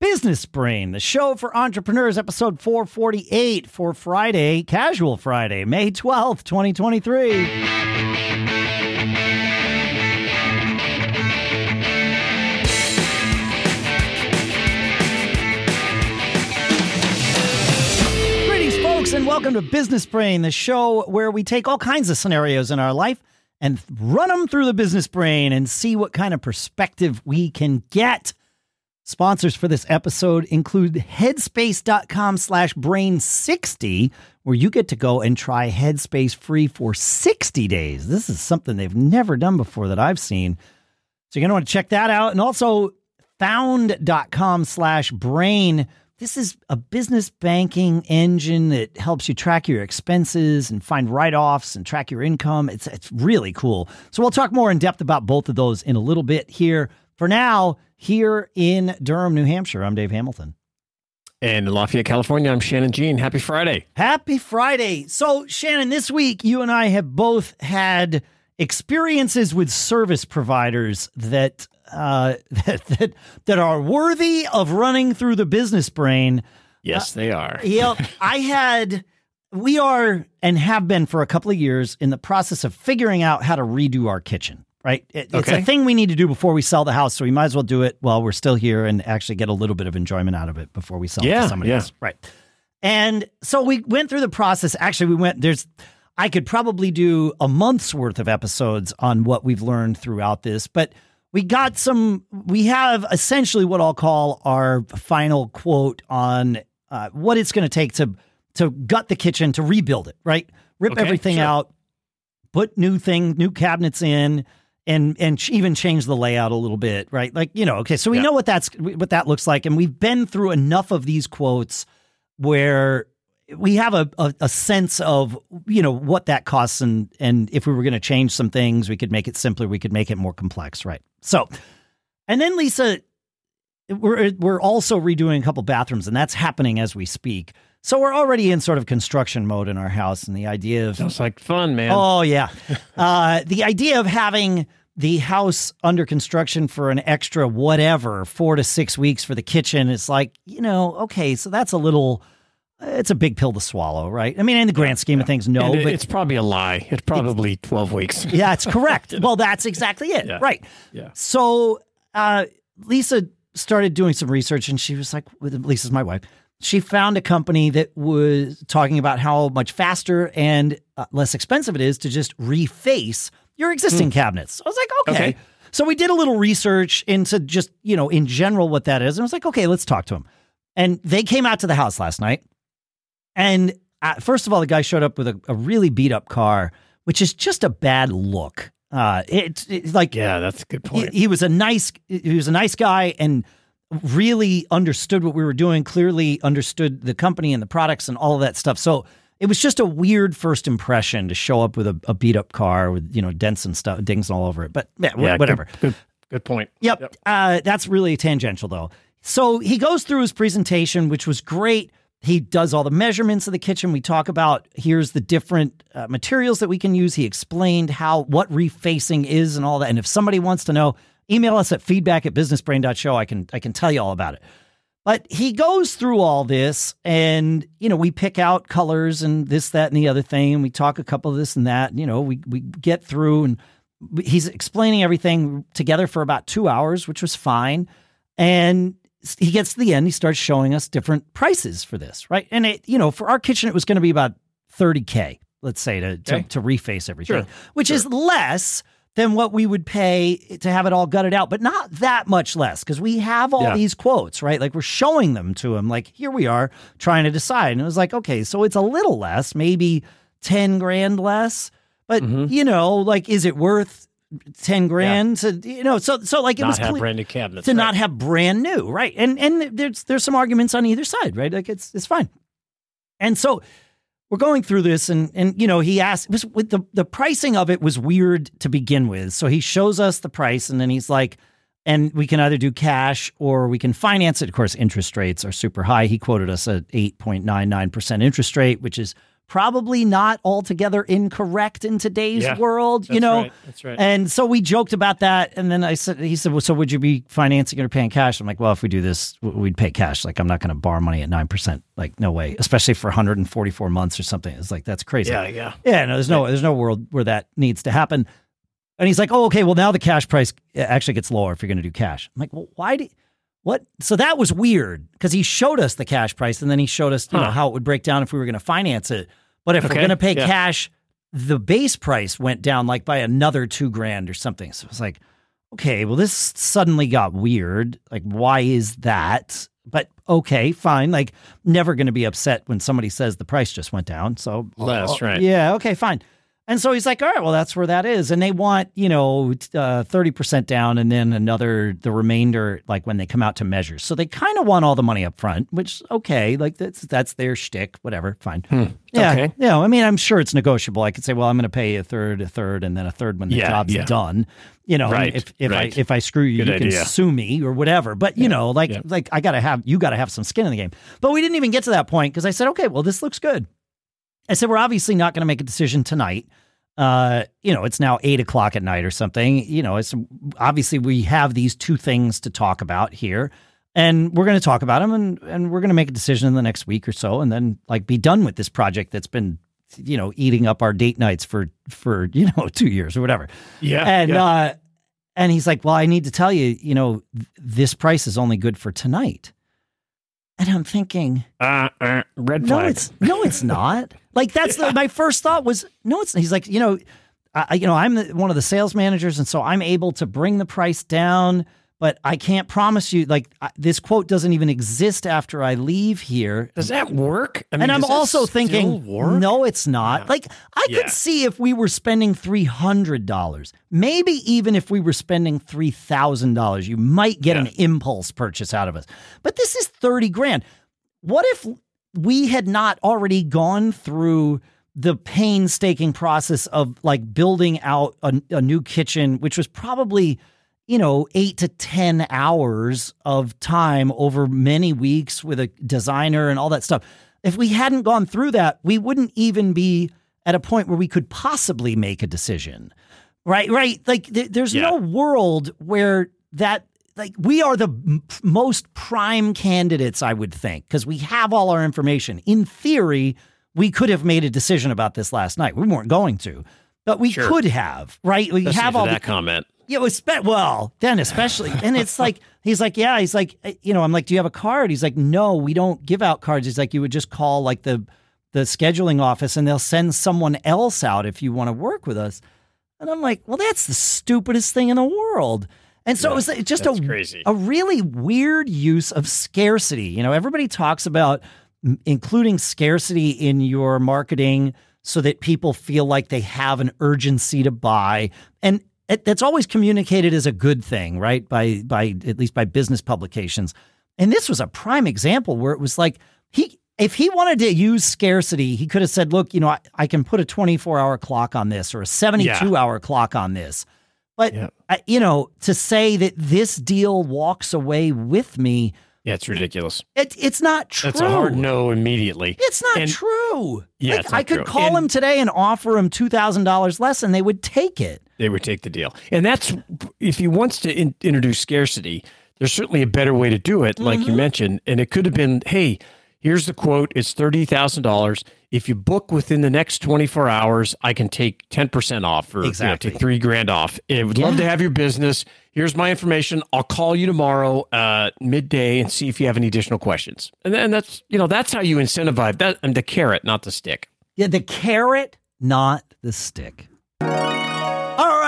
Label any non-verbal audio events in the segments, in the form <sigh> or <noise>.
Business Brain, the show for entrepreneurs, episode 448 for Friday, Casual Friday, May 12th, 2023. Greetings, folks, and welcome to Business Brain, the show where we take all kinds of scenarios in our life and run them through the business brain and see what kind of perspective we can get. Sponsors for this episode include headspace.com slash brain60, where you get to go and try Headspace free for 60 days. This is something they've never done before that I've seen. So you're going to want to check that out. And also found.com slash brain. This is a business banking engine that helps you track your expenses and find write offs and track your income. It's, it's really cool. So we'll talk more in depth about both of those in a little bit here. For now, here in Durham, New Hampshire, I'm Dave Hamilton. And in Lafayette, California, I'm Shannon Jean. Happy Friday. Happy Friday. So, Shannon, this week you and I have both had experiences with service providers that uh, <laughs> that, that that are worthy of running through the business brain. Yes, they are. Yeah, <laughs> I had. We are and have been for a couple of years in the process of figuring out how to redo our kitchen. Right, It- it's a thing we need to do before we sell the house, so we might as well do it while we're still here and actually get a little bit of enjoyment out of it before we sell it to somebody yeah. else. Right. And so we went through the process. Actually, we went, there's, I could probably do a month's worth of episodes on what we've learned throughout this, but we got some, we have essentially what I'll call our final quote on uh, what it's going to take to, to gut the kitchen, to rebuild it, right? Rip Okay, everything sure. out, put new thing, new cabinets in, and and even change the layout a little bit, right? Like you know, okay, so we Yeah. know what that's what that looks like, and we've been through enough of these quotes where we have a, a, a sense of you know what that costs, and and if we were going to change some things, we could make it simpler, we could make it more complex, right? So, and then Lisa, we're we're also redoing a couple bathrooms, and that's happening as we speak. So we're already in sort of construction mode in our house, and the idea of Sounds like fun, man. Oh yeah, <laughs> uh, the idea of having the house under construction for an extra whatever four to six weeks for the kitchen is like you know okay, so that's a little. It's a big pill to swallow, right? I mean, in the grand scheme of things, no, it- but it's probably a lie. It's probably 12 weeks. <laughs> yeah, it's correct. <laughs> well, that's exactly it, Yeah. right? Yeah. So uh, Lisa started doing some research, and she was like, "Lisa's my wife." She found a company that was talking about how much faster and uh, less expensive it is to just reface your existing cabinets. I was like, okay. Okay. So we did a little research into just you know in general what that is, and I was like, okay, let's talk to them. And they came out to the house last night, and uh, first of all, the guy showed up with a, a really beat up car, which is just a bad look. Uh, it's it's like Yeah, that's a good he, point. he was a nice he was a nice guy and really understood what we were doing clearly understood the company and the products and all of that stuff so it was just a weird first impression to show up with a, a beat up car with you know dents and stuff dings all over it but yeah, yeah, whatever Good, good point. Yep. Uh, that's really tangential, though. So he goes through his presentation, which was great. He does all the measurements of the kitchen. We talk about here's the different uh, materials that we can use. He explained how what refacing is and all that. And if somebody wants to know, email us at feedback at businessbrain.show. I can I can tell you all about it. But he goes through all this and, you know, we pick out colors and this, that, and the other thing. And we talk a couple of this and that. You know, we, we get through and he's explaining everything together for about two hours, which was fine. And he gets to the end, he starts showing us different prices for this, right? And it, you know, for our kitchen, it was going to be about 30K, let's say, to, to, Okay. to reface everything, Sure. which is less than what we would pay to have it all gutted out, but not that much less because we have all Yeah. these quotes, right? Like we're showing them to him, like, here we are trying to decide. And it was like, okay, so it's a little less, maybe 10 grand less, but Mhm. you know, like, is it worth 10 grand to, you know, so, so like it Not was have cle- brand new cabinets. to right. not have brand new, right? And and there's there's some arguments on either side, right? Like it's it's fine. And so we're going through this, and and you know he asked was with the the pricing of it was weird to begin with. So he shows us the price, and then he's like, and we can either do cash or we can finance it. Of course, interest rates are super high. He quoted us at eight point nine nine percent interest rate, which is probably not altogether incorrect in today's Yeah, world, you know. right, that's right. And so we joked about that, and then I said, he said, well, so would you be financing or paying cash? I'm like, well, if we do this, we'd pay cash. Like, I'm not going to borrow money at nine percent. Like, no way, especially for 144 months or something. It's like that's crazy. Yeah, yeah. Yeah, no, there's no there's no world where that needs to happen. And he's like, "Oh, okay. Well, now the cash price eh, actually gets lower if you're going to do cash." I'm like, "Well, why do what?" So that was weird because he showed us the cash price and then he showed us, you know, how it would break down if we were going to finance it. But if we're going to pay yeah. cash, the base price went down like by another two grand or something. So it's like, okay, well, this suddenly got weird. Like, why is that? But okay, fine. Like, never going to be upset when somebody says the price just went down. So That's uh, right. Yeah, okay, fine. And so he's like, all right, well, that's where that is. And they want, you know, uh, 30% down and then another, the remainder, like when they come out to measure. So they kind of want all the money up front, which, okay, like that's, that's their shtick, whatever, fine. Yeah. Hmm. okay. Yeah. I mean, I'm sure it's negotiable. I could say, well, I'm going to pay a third, a third, and then a third when the Yeah, job's yeah. done. You know, Right, if, if right. I, if I screw you, Good you can idea. sue me or whatever. But you know, like, yeah. like I got to have, you got to have some skin in the game. But we didn't even get to that point because I said, okay, well, this looks good. I said, we're obviously not going to make a decision tonight. Uh, you know, it's now eight o'clock at night or something. You know, it's obviously we have these two things to talk about here, and we're going to talk about them, and and we're going to make a decision in the next week or so, and then like be done with this project that's been, you know, eating up our date nights for for <laughs> you know two years or whatever. Yeah. And yeah. uh, and he's like, well, I need to tell you, you know, th- this price is only good for tonight. And I'm thinking, Uh, uh, red no, it's no, it's not. <laughs> Like that's the, my first thought was no, it's. He's like, you know, I- you know, I'm the, one of the sales managers, and so I'm able to bring the price down, but I can't promise you. Like I, this quote doesn't even exist after I leave here. Does that work? I mean, and I'm also thinking, no, it's not. Yeah. Like I Yeah. could see if we were spending three hundred dollars, maybe even if we were spending three thousand dollars, you might get Yeah. an impulse purchase out of us. But this is thirty grand. What if we had not already gone through the painstaking process of like building out a, a new kitchen, which was probably you know, eight to 10 hours of time over many weeks with a designer and all that stuff. If we hadn't gone through that, we wouldn't even be at a point where we could possibly make a decision. Right, right. Like th- there's Yeah. no world where that like we are the m- most prime candidates I would think because we have all our information. In theory, we could have made a decision about this last night. We weren't going to, but we Sure. could have, right? We have all that the comment. Yeah, was spe- well, then especially. And it's like he's like, yeah, he's like, eh, you know, I'm like, do you have a card? He's like, no, we don't give out cards. He's like, you would just call like the the scheduling office and they'll send someone else out if you want to work with us. And I'm like, well, that's the stupidest thing in the world. And so it was just a crazy. a really weird use of scarcity. You know, everybody talks about m- including scarcity in your marketing so that people feel like they have an urgency to buy. And it, that's always communicated as a good thing, right? By by at least by business publications. And this was a prime example where it was like he if he wanted to use scarcity, he could have said, "Look, you know, I, I can put a 24-hour clock on this or a 72-hour clock on this." But Yeah. I, you know, to say that this deal walks away with me, Yeah, it's ridiculous. it, it's not true. That's a hard no immediately. It's not And- true. Yeah, Like, not I could true. call And- him today and offer him two thousand dollars less, and they would take it. They would take the deal. And that's if he wants to in, introduce scarcity, there's certainly a better way to do it, like Mm-hmm. you mentioned. And it could have been, hey, here's the quote. It's thirty thousand dollars. If you book within the next 24 hours, I can take 10% off or you know, Exactly. take three grand off. I would love to have your business. Here's my information. I'll call you tomorrow, uh, midday and see if you have any additional questions. And then that's, you know, that's how you incentivize that and the carrot, not the stick. Yeah, the carrot, not the stick.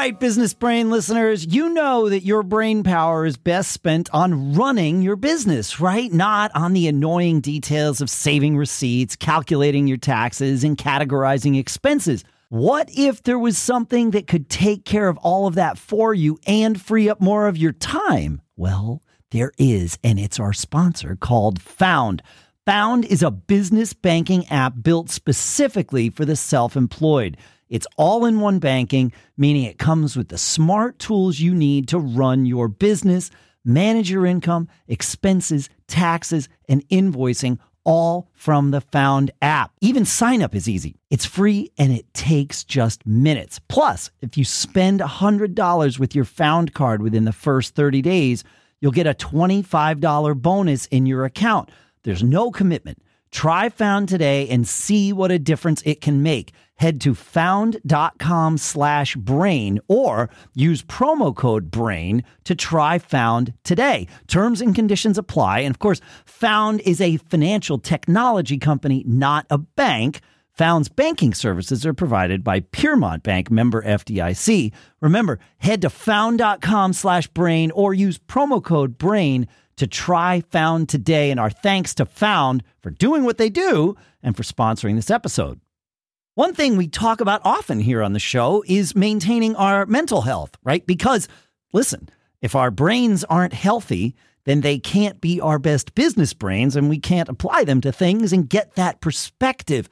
Right, business brain listeners, you know that your brain power is best spent on running your business, right? Not on the annoying details of saving receipts, calculating your taxes, and categorizing expenses. What if there was something that could take care of all of that for you and free up more of your time? Well, there is, and it's our sponsor called Found. Found is a business banking app built specifically for the self employed. It's all in one banking, meaning it comes with the smart tools you need to run your business, manage your income, expenses, taxes, and invoicing all from the Found app. Even sign up is easy. It's free and it takes just minutes. Plus, if you spend $100 with your Found card within the first 30 days, you'll get a $25 bonus in your account. There's no commitment. Try Found today and see what a difference it can make. Head to found.com slash brain or use promo code brain to try Found today. Terms and conditions apply. And of course, Found is a financial technology company, not a bank. Found's banking services are provided by Piermont Bank member FDIC. Remember, head to found.com slash brain or use promo code brain to try Found today. And our thanks to Found for doing what they do and for sponsoring this episode. One thing we talk about often here on the show is maintaining our mental health, right? Because listen, if our brains aren't healthy, then they can't be our best business brains and we can't apply them to things and get that perspective.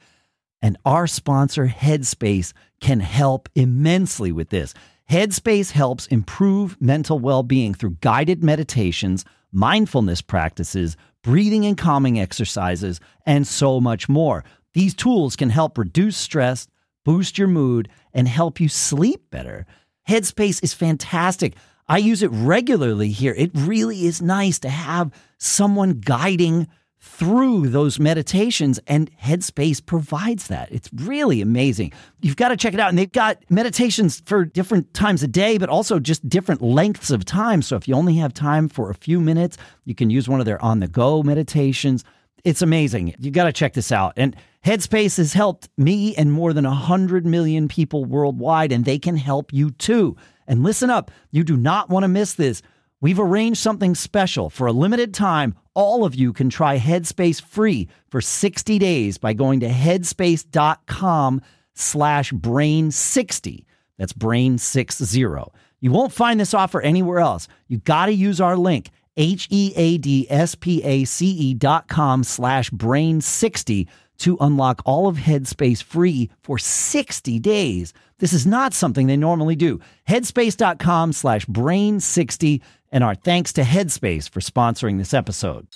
And our sponsor, Headspace, can help immensely with this. Headspace helps improve mental well being through guided meditations, mindfulness practices, breathing and calming exercises, and so much more. These tools can help reduce stress, boost your mood, and help you sleep better. Headspace is fantastic. I use it regularly here. It really is nice to have someone guiding through those meditations, and Headspace provides that. It's really amazing. You've got to check it out. And they've got meditations for different times a day, but also just different lengths of time. So if you only have time for a few minutes, you can use one of their on the go meditations. It's amazing. You've got to check this out. And Headspace has helped me and more than 100 million people worldwide, and they can help you too. And listen up, you do not want to miss this. We've arranged something special. For a limited time, all of you can try Headspace free for 60 days by going to headspace.com slash brain60. That's brain60. You won't find this offer anywhere else. You got to use our link, H-E-A-D-S-P-A-C-E dot com slash brain60 to unlock all of Headspace free for 60 days. This is not something they normally do. Headspace.com slash brain60 and our thanks to Headspace for sponsoring this episode.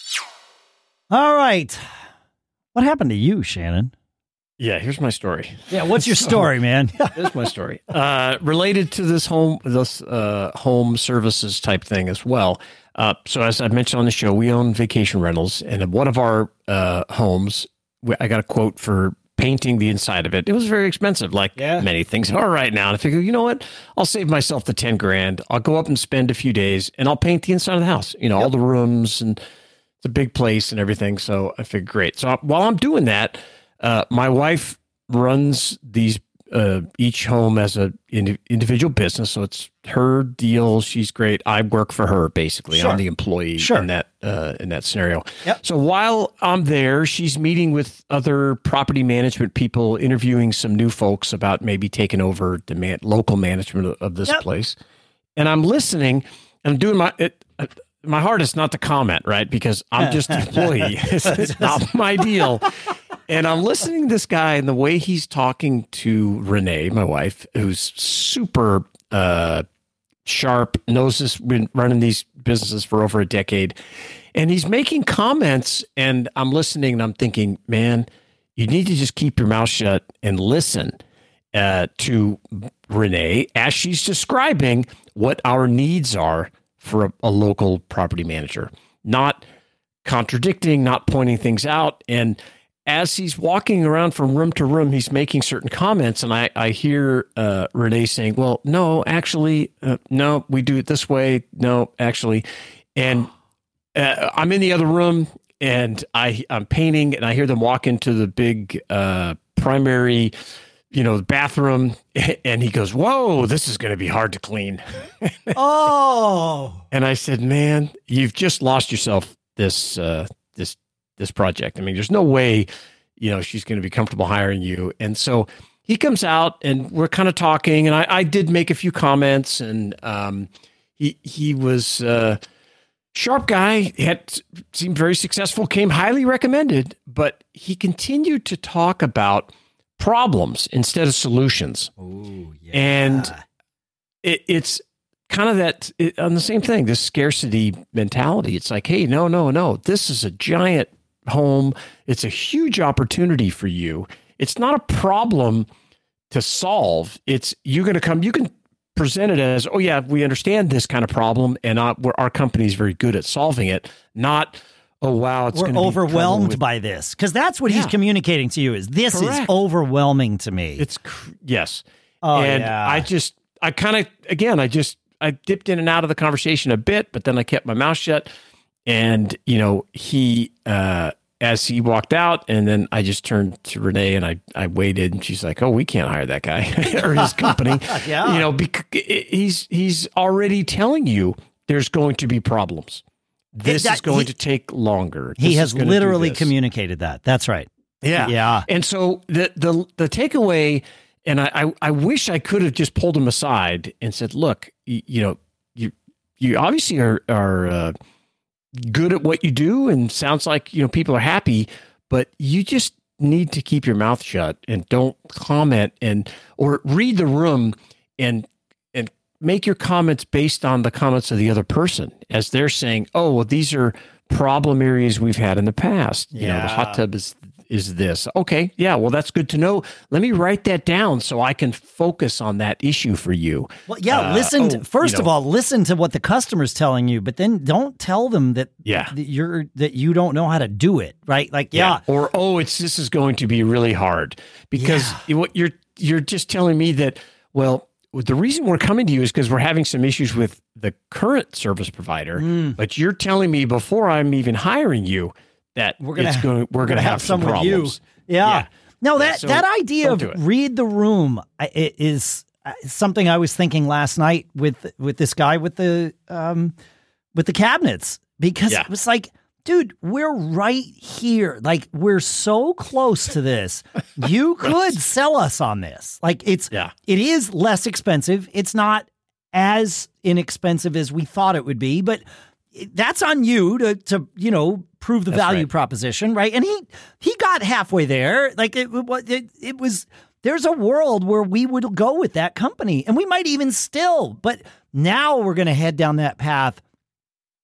All right. What happened to you, Shannon? Yeah, here's my story. Yeah, what's your <laughs> story, man? <laughs> Here's my story. Uh, related to this home, this uh, home services type thing as well. Uh, so as I mentioned on the show, we own vacation rentals, and one of our uh, homes, I got a quote for painting the inside of it. It was very expensive, like Yeah. many things are right now. And I figure, you know what? I'll save myself the ten grand. I'll go up and spend a few days, and I'll paint the inside of the house. You know, all the rooms and it's a big place and everything. So I figured, great. So while I'm doing that, uh, my wife runs these uh, each home as a indi- individual business. So it's her deal. She's great. I work for her basically. Sure. I'm the employee Sure. in that uh, in that scenario. Yep. So while I'm there, she's meeting with other property management people, interviewing some new folks about maybe taking over the man- local management of, of this Yep. place. And I'm listening and I'm doing my it, uh, my hardest not to comment, right? Because I'm just an <laughs> employee. it's, <laughs> it's not my deal. And I'm listening to this guy and the way he's talking to Renee, my wife, who's super uh, sharp, knows this, been running these businesses for over a decade. And he's making comments, and I'm listening and I'm thinking, man, you need to just keep your mouth shut and listen uh, to Renee as she's describing what our needs are for a, a local property manager, not contradicting, not pointing things out. And as he's walking around from room to room, he's making certain comments, and I, I hear uh, Renee saying, "Well, no, actually, uh, no, we do it this way. No, actually," and uh, I'm in the other room, and I I'm painting, and I hear them walk into the big uh, primary, you know, bathroom, <laughs> and he goes, "Whoa, this is going to be hard to clean." <laughs> oh, And I said, "Man, you've just lost yourself this uh, this project. I mean, there's no way, you know, she's going to be comfortable hiring you." And so he comes out, and we're kind of talking, and I, I did make a few comments, and um, he he was uh, sharp guy, had seemed very successful, came highly recommended, but he continued to talk about problems instead of solutions Ooh, yeah. And- it, it's kind of that it, on the same thing this scarcity mentality it's like hey no no no this is a giant home. It's a huge opportunity for you. It's not a problem to solve. It's you're going to come. You can present it as, oh yeah, we understand this kind of problem, and uh, our company is very good at solving it. Not oh wow, it's we're overwhelmed with- by this because that's what yeah. he's communicating to you is this Correct. is overwhelming to me. It's yes, oh, and yeah. I just I kind of again I just I dipped in and out of the conversation a bit, but then I kept my mouth shut, and you know he. uh as he walked out, and then I just turned to Renee and I, I waited, and she's like, "Oh, we can't hire that guy <laughs> or his <laughs> company." yeah, you know, because he's he's already telling you there's going to be problems. This that, is going he, to take longer. He has literally communicated that. That's right. Yeah. Yeah. And so the the the takeaway, and I, I, I wish I could have just pulled him aside and said, look, you, you know, you you obviously are are uh, good at what you do and sounds like, you know, people are happy, but you just need to keep your mouth shut and don't comment and or read the room and and make your comments based on the comments of the other person as they're saying, oh, well, these are problem areas we've had in the past. Yeah. You know, the hot tub is is this. Okay, yeah, well that's good to know. Let me write that down so I can focus on that issue for you. Well, yeah, uh, listen to, oh, first you know, of all, listen to what the customer's telling you, but then don't tell them that yeah. that you're that you don't know how to do it, right? Like, yeah. yeah. Or oh, it's this is going to be really hard because yeah. what you're you're just telling me that well, the reason we're coming to you is because we're having some issues with the current service provider. Mm. But you're telling me before I'm even hiring you that we're gonna going, we're to have, have, some, problems. Yeah. yeah. No, that so that idea of read the room is uh, something I was thinking last night with with this guy with the um with the cabinets because yeah. it was like dude, we're right here. Like we're so close to this. <laughs> You could sell us on this. Like it's yeah. it is less expensive. It's not as inexpensive as we thought it would be, but that's on you to to you know prove the that's value right. proposition, right? And he he got halfway there. Like it, it it was there's a world where we would go with that company and we might even still, but now we're going to head down that path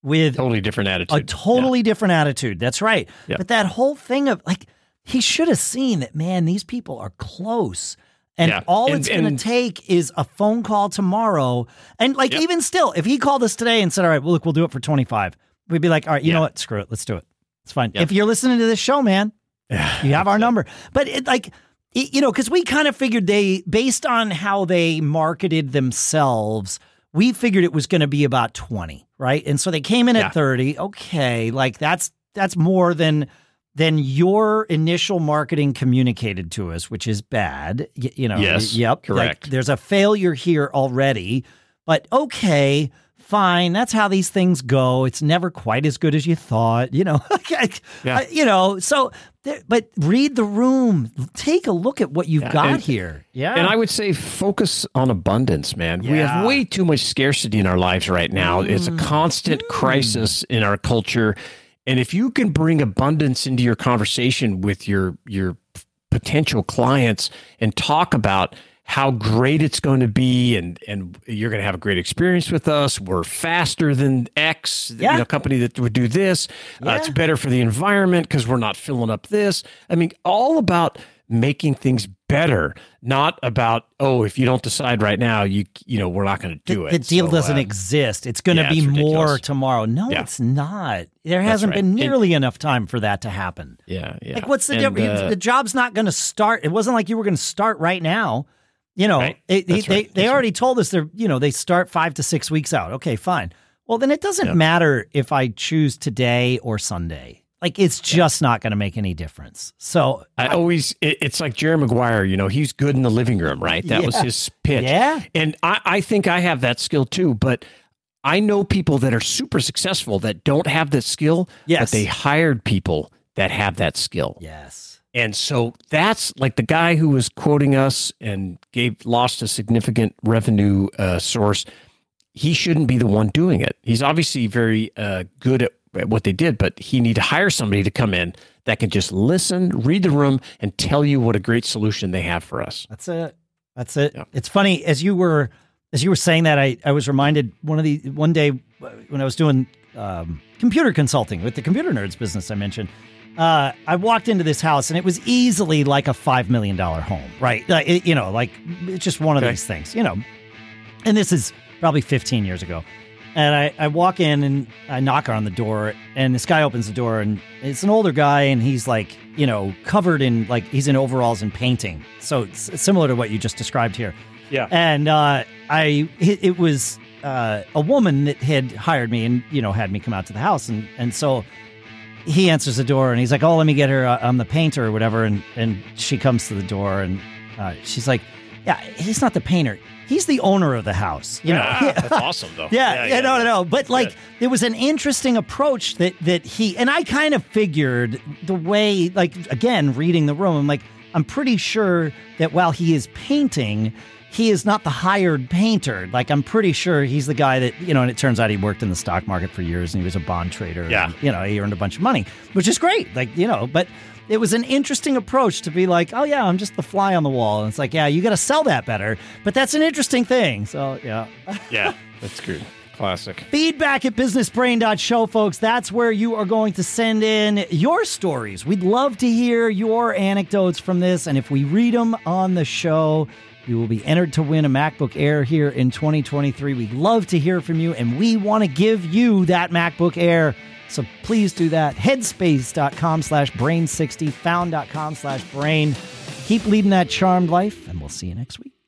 with totally different attitude. A totally yeah. different attitude. That's right. Yeah. But that whole thing of like he should have seen that man, these people are close. And yeah. all and, it's going to take is a phone call tomorrow. And like yep. even still, if he called us today and said, "All right, well, look, we'll do it for 25." We'd be like, "All right, you know what? Screw it. Let's do it. It's fine." Yep. If you're listening to this show, man, <sighs> you have our number. But it like you know, cuz we kind of figured they based on how they marketed themselves, we figured it was going to be about 20, right? And so they came in yeah. at 30. Okay, like that's that's more than than your initial marketing communicated to us, which is bad. Y- you know, yes, yep, correct. Like, there's a failure here already, but okay, fine. That's how these things go. It's never quite as good as you thought, you know. <laughs> yeah. you know, so but read the room. Take a look at what you've yeah, got and, here. Yeah. And I would say focus on abundance, man. Yeah. We have way too much scarcity in our lives right now. Mm. It's a constant mm. crisis in our culture. And if you can bring abundance into your conversation with your your potential clients and talk about how great it's going to be and and you're going to have a great experience with us we're faster than x yeah. you know, company that would do this yeah. uh, it's better for the environment because we're not filling up this i mean all about making things better not about oh if you don't decide right now you you know we're not going to do the, it the deal so, doesn't uh, exist it's going to yeah, be more tomorrow no yeah. it's not there hasn't right. been nearly and, enough time for that to happen yeah yeah like what's the difference uh, the job's not going to start it wasn't like you were going to start right now you know, right. it, they, right. they, they already told us they're, you know, they start five to six weeks out. Okay, fine. Well, then it doesn't matter if I choose today or Sunday. Like it's just not going to make any difference. So I, I always, it, it's like Jerry Maguire. You know, he's good in the living room, right? That yeah. was his pitch. Yeah, and I, I think I have that skill too. But I know people that are super successful that don't have that skill. Yes, but they hired people that have that skill. Yes. And so that's like the guy who was quoting us and gave lost a significant revenue uh, source. He shouldn't be the one doing it. He's obviously very uh, good at what they did, but he need to hire somebody to come in that can just listen, read the room, and tell you what a great solution they have for us. That's it. That's it. Yeah. It's funny as you were as you were saying that I, I was reminded one of the one day when I was doing um, computer consulting with the computer nerds business I mentioned. Uh, I walked into this house and it was easily like a five million dollar home, right? Like, it- you know, like it's just one of Okay. these things, you know. And this is probably 15 years ago. And I, I walk in and I knock on the door, and this guy opens the door, and it's an older guy, and he's like, you know, covered in like he's in overalls and painting. So it's similar to what you just described here. Yeah. And uh, I, it, was uh, a woman that had hired me and you know had me come out to the house, and and so he answers the door, and he's like, "Oh, let me get her. Uh, I'm the painter or whatever." And and she comes to the door, and uh, she's like, "Yeah, he's not the painter. He's the owner of the house. You know." That's <laughs> awesome though. Yeah, yeah, no, no, no. But like, it was an interesting approach that that he and I kind of figured the way, like, again, reading the room, I'm like, I'm pretty sure that while he is painting, he is not the hired painter. Like, I'm pretty sure he's the guy that you know. And it turns out he worked in the stock market for years, and he was a bond trader. Yeah. and, you know, he earned a bunch of money, which is great. Like, you know, but. It was an interesting approach to be like, oh yeah, I'm just the fly on the wall. And it's like, yeah, you got to sell that better. But that's an interesting thing. So yeah. <laughs> Yeah, that's good. Classic. Feedback at businessbrain.show, folks. That's where you are going to send in your stories. We'd love to hear your anecdotes from this. And if we read them on the show, you will be entered to win a MacBook Air here in 2023. We'd love to hear from you, and we want to give you that MacBook Air. So please do that. Headspace.com slash brain60, found.com slash brain. Keep leading that charmed life, and we'll see you next week.